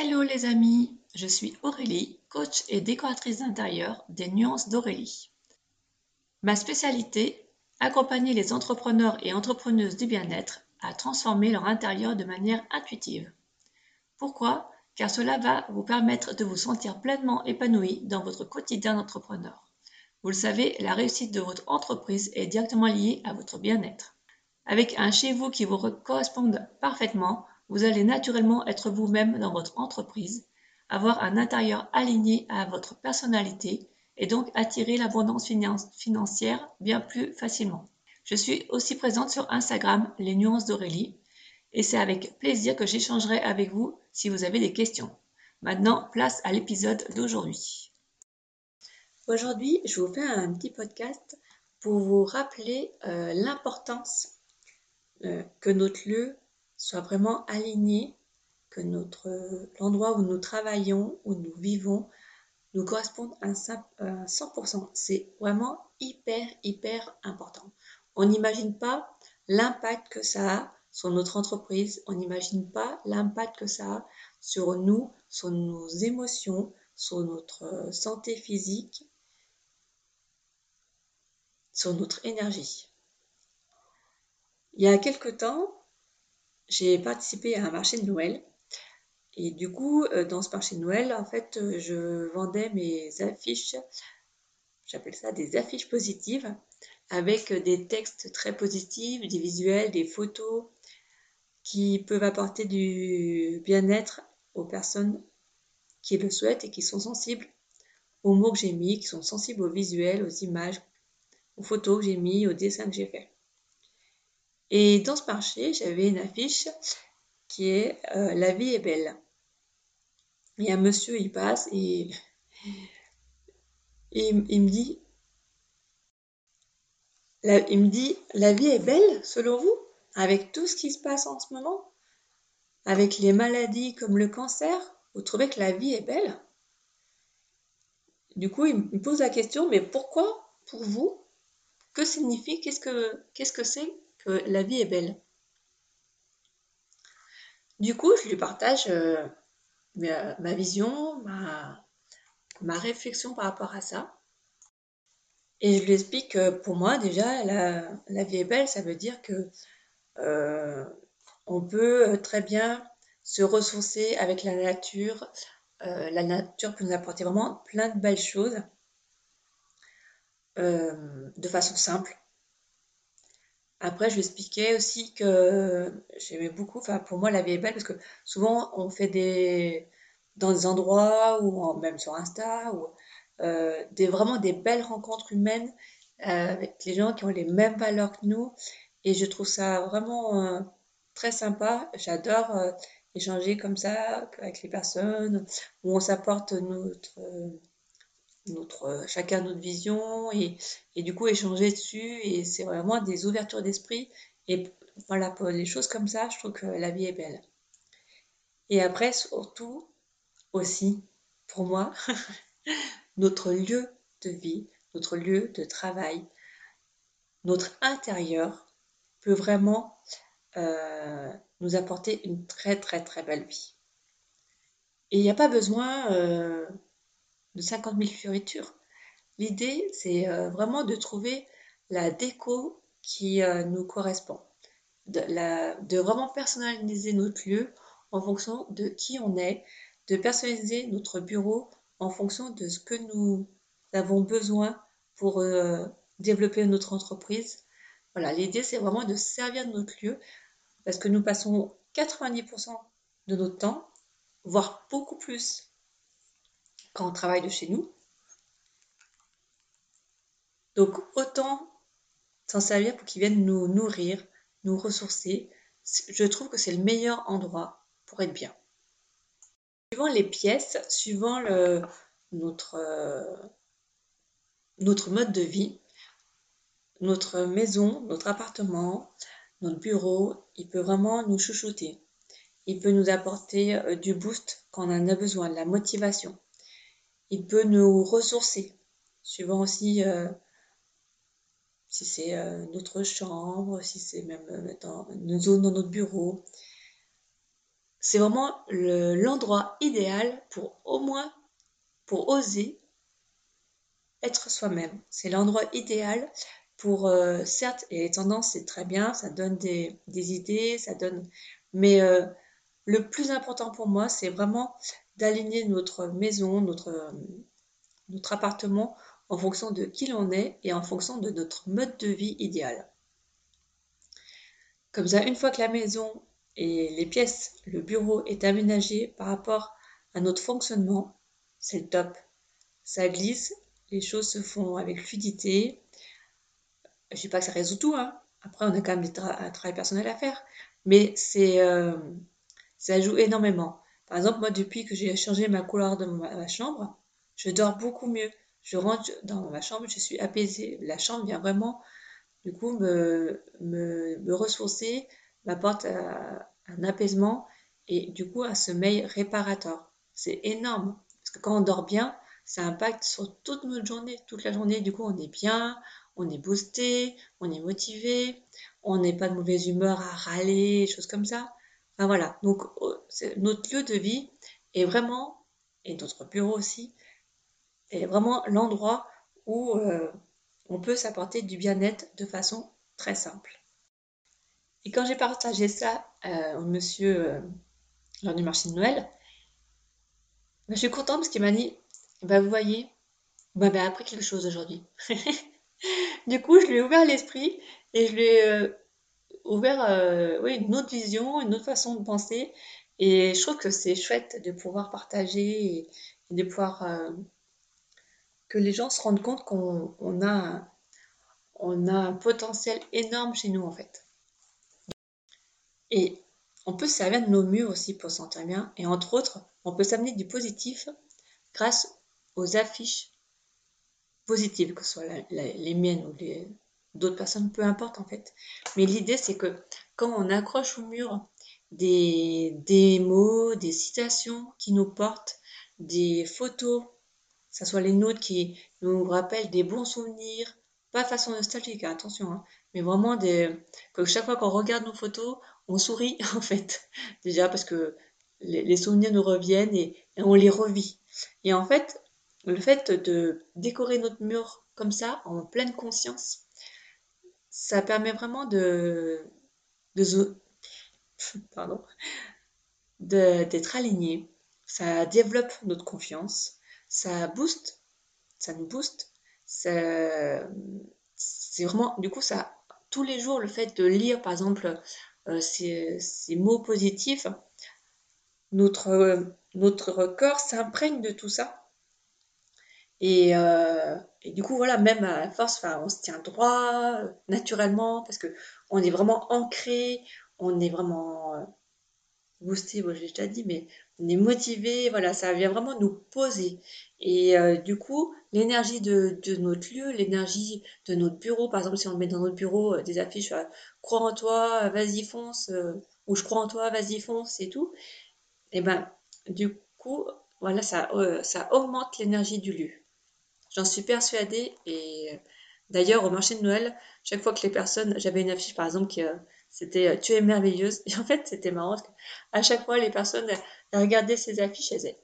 Hello les amis, je suis Aurélie, coach et décoratrice d'intérieur des Nuances d'Aurélie. Ma spécialité, accompagner les entrepreneurs et entrepreneuses du bien-être à transformer leur intérieur de manière intuitive. Pourquoi? Car cela va vous permettre de vous sentir pleinement épanoui dans votre quotidien d'entrepreneur. Vous le savez, la réussite de votre entreprise est directement liée à votre bien-être. Avec un chez vous qui vous corresponde parfaitement, vous allez naturellement être vous-même dans votre entreprise, avoir un intérieur aligné à votre personnalité et donc attirer l'abondance financière bien plus facilement. Je suis aussi présente sur Instagram, les nuances d'Aurélie, et c'est avec plaisir que j'échangerai avec vous si vous avez des questions. Maintenant, place à l'épisode d'aujourd'hui. Aujourd'hui, je vous fais un petit podcast pour vous rappeler euh, l'importance euh, que notre lieu soit vraiment aligné, que l'endroit où nous travaillons, où nous vivons, nous corresponde à 100%. C'est vraiment hyper, hyper important. On n'imagine pas l'impact que ça a sur notre entreprise, on n'imagine pas l'impact que ça a sur nous, sur nos émotions, sur notre santé physique, sur notre énergie. Il y a quelque temps, j'ai participé à un marché de Noël. Et du coup, euh, dans ce marché de Noël, en fait, euh, je vendais mes affiches, j'appelle ça des affiches positives, avec des textes très positifs, des visuels, des photos qui peuvent apporter du bien-être aux personnes qui le souhaitent et qui sont sensibles aux mots que j'ai mis, qui sont sensibles aux visuels, aux images, aux photos que j'ai mis, aux dessins que j'ai faits. Et dans ce marché, j'avais une affiche qui est euh, La vie est belle. Et un monsieur, il passe et, il, me dit la, il me dit La vie est belle selon vous? Avec tout ce qui se passe en ce moment? Avec les maladies comme le cancer? Vous trouvez que la vie est belle? Du coup, il me pose la question Mais pourquoi, pour vous Que signifie Qu'est-ce que qu'est-ce que c'est que la vie est belle. Du coup, je lui partage euh, ma, vision, ma, réflexion par rapport à ça. Et je lui explique que pour moi, déjà, la, vie est belle, ça veut dire que euh, on peut très bien se ressourcer avec la nature. Euh, la nature peut nous apporter vraiment plein de belles choses de façon simple. Après, je lui expliquais aussi que j'aimais beaucoup, enfin pour moi la vie est belle parce que souvent on fait des dans des endroits ou même sur Insta ou euh, des vraiment des belles rencontres humaines euh, avec les gens qui ont les mêmes valeurs que nous et je trouve ça vraiment euh, très sympa. J'adore échanger comme ça avec les personnes où on s'apporte notre notre, euh, chacun notre vision et, et, du coup échanger dessus. Et c'est vraiment des ouvertures d'esprit. Et voilà pour les choses comme ça je trouve que la vie est belle. Et après surtout aussi pour moi notre lieu de vie notre lieu de travail notre intérieur peut vraiment euh, nous apporter une très très très belle vie. Et il n'y a pas besoin euh, de 50 000 fioritures. L'idée, c'est euh, vraiment de trouver la déco qui euh, nous correspond, de, vraiment personnaliser notre lieu en fonction de qui on est, de personnaliser notre bureau en fonction de ce que nous avons besoin pour euh, développer notre entreprise. Voilà, l'idée, c'est vraiment de servir notre lieu parce que nous passons 90% de notre temps, voire beaucoup plus quand on travaille de chez nous. Donc autant s'en servir pour qu'ils viennent nous nourrir, nous ressourcer. Je trouve que c'est le meilleur endroit pour être bien. Suivant les pièces, suivant notre, euh, notre mode de vie, notre maison, notre appartement, notre bureau, il peut vraiment nous chouchouter. Il peut nous apporter euh, du boost quand on en a besoin, de la motivation il peut nous ressourcer, suivant aussi euh, si c'est euh, notre chambre, si c'est même euh, dans une zone dans notre bureau. c'est vraiment l'endroit idéal pour au moins, pour oser être soi-même. C'est l'endroit idéal pour, certes, et les tendances, c'est très bien, ça donne des, idées, ça donne... Mais le plus important pour moi, c'est vraiment d'aligner notre maison, notre, notre appartement en fonction de qui l'on est et en fonction de notre mode de vie idéal. Comme ça, une fois que la maison et les pièces, le bureau est aménagé par rapport à notre fonctionnement, c'est le top. Ça glisse, les choses se font avec fluidité. Je ne dis pas que ça résout tout, hein. Après, on a quand même un travail personnel à faire. Mais c'est, euh, ça joue énormément. Par exemple, moi, depuis que j'ai changé ma couleur de ma, chambre, je dors beaucoup mieux. Je rentre dans ma chambre, je suis apaisée. La chambre vient vraiment, du coup, me, me, ressourcer, m'apporte euh, un apaisement et du coup un sommeil réparateur. C'est énorme. Parce que quand on dort bien, ça impacte sur toute notre journée. Toute la journée, du coup, on est bien, on est boosté, on est motivé, on n'est pas de mauvaise humeur à râler, choses comme ça. Voilà, donc oh, notre lieu de vie est vraiment, et notre bureau aussi, est vraiment l'endroit où euh, on peut s'apporter du bien-être de façon très simple. Et quand j'ai partagé ça euh, au monsieur euh, lors du marché de Noël, ben, je suis contente parce qu'il m'a dit bah, vous voyez, vous m'avez appris quelque chose aujourd'hui. du coup, je lui ai ouvert l'esprit et je lui ai euh, ouvert euh, une autre vision, une autre façon de penser. Et je trouve que c'est chouette de pouvoir partager et, de pouvoir euh, que les gens se rendent compte qu'on a, on a un potentiel énorme chez nous en fait. Et on peut se servir de nos murs aussi pour se sentir bien. Et entre autres, on peut s'amener du positif grâce aux affiches positives, que ce soit les miennes ou les d'autres personnes, peu importe en fait. Mais l'idée, c'est que quand on accroche au mur des, des mots, des citations qui nous portent, des photos, que ce soit les nôtres qui nous rappellent des bons souvenirs, pas façon nostalgique, hein, attention, hein, mais vraiment des, que chaque fois qu'on regarde nos photos, on sourit en fait. Déjà parce que les, souvenirs nous reviennent et, et, on les revit. Et en fait, le fait de décorer notre mur comme ça, en pleine conscience, ça permet vraiment de, pardon, d'être aligné. Ça développe notre confiance, ça booste, ça nous booste. C'est vraiment, du coup, ça, tous les jours, le fait de lire, par exemple, euh, ces, ces, mots positifs, notre, notre corps s'imprègne de tout ça euh, et, du coup, voilà, même à force, on se tient droit euh, naturellement parce que on est vraiment ancré, on est vraiment euh, boosté, bon, je l'ai déjà dit, mais on est motivé, voilà, ça vient vraiment nous poser. Et du coup, l'énergie de, notre lieu, l'énergie de notre bureau, par exemple, si on met dans notre bureau des affiches, crois en toi, vas-y fonce, ou je crois en toi, vas-y fonce et tout, et ben, du coup, voilà, ça augmente l'énergie du lieu. J'en suis persuadée et euh, d'ailleurs au marché de Noël, chaque fois que les personnes, j'avais une affiche par exemple qui euh, c'était euh, Tu es merveilleuse et en fait c'était marrant parce qu'à chaque fois les personnes regardaient ces affiches elles,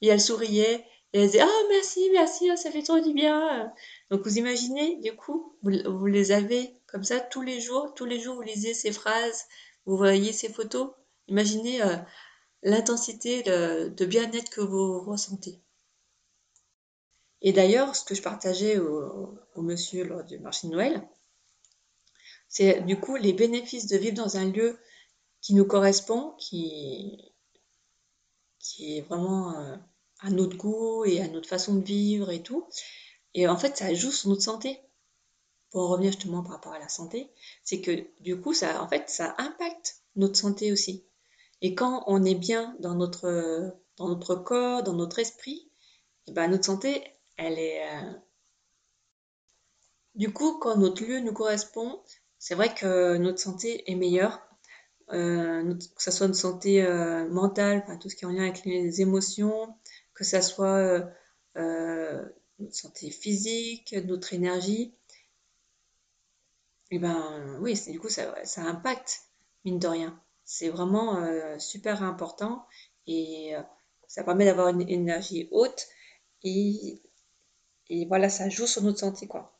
et elles souriaient et elles disaient ah merci merci oh, ça fait trop du bien donc vous imaginez du coup vous, les avez comme ça tous les jours tous les jours vous lisez ces phrases vous voyez ces photos. Imaginez l'intensité de bien-être que vous ressentez et d'ailleurs, ce que je partageais au, monsieur lors du marché de Noël, c'est du coup les bénéfices de vivre dans un lieu qui nous correspond, qui, qui est vraiment euh, à notre goût et à notre façon de vivre et tout. Et en fait, ça joue sur notre santé. Pour en revenir justement par rapport à la santé, c'est que du coup, ça, en fait, ça impacte notre santé aussi. Et quand on est bien dans notre, dans notre corps, dans notre esprit, et eh ben notre santé, elle est. Euh, du coup, quand notre lieu nous correspond, c'est vrai que notre santé est meilleure. Euh, que ce soit notre santé euh, mentale, tout ce qui est en lien avec les émotions, que ce soit notre santé physique, notre énergie. Et eh ben oui, du coup, ça, ça impacte, mine de rien. c'est vraiment super important et ça permet d'avoir une énergie haute et, et voilà, ça joue sur notre santé, quoi.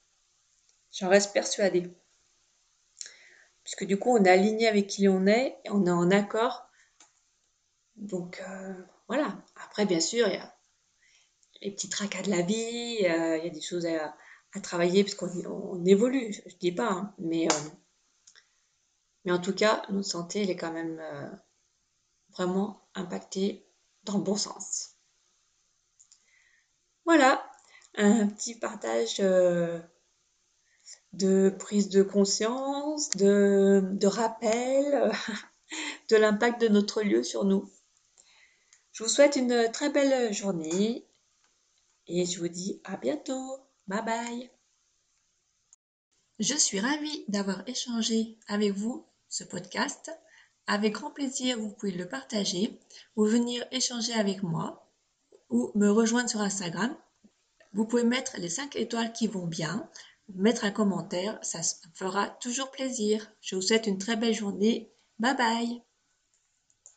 J'en reste persuadée. Puisque du coup, on est aligné avec qui on est, et on est en accord. Donc euh, voilà. Après, bien sûr, il y a les petits tracas de la vie, il y a des choses à, travailler parce qu'on évolue, je, ne dis pas, hein. mais, mais en tout cas, notre santé, elle est quand même vraiment impacté dans le bon sens. Voilà, un petit partage euh, de prise de conscience, de, de rappel de l'impact de notre lieu sur nous. Je vous souhaite une très belle journée et je vous dis à bientôt. Bye bye. Je suis ravie d'avoir échangé avec vous ce podcast. Avec grand plaisir, vous pouvez le partager ou venir échanger avec moi ou me rejoindre sur Instagram. Vous pouvez mettre les 5 étoiles qui vont bien, mettre un commentaire, ça fera toujours plaisir. Je vous souhaite une très belle journée. Bye bye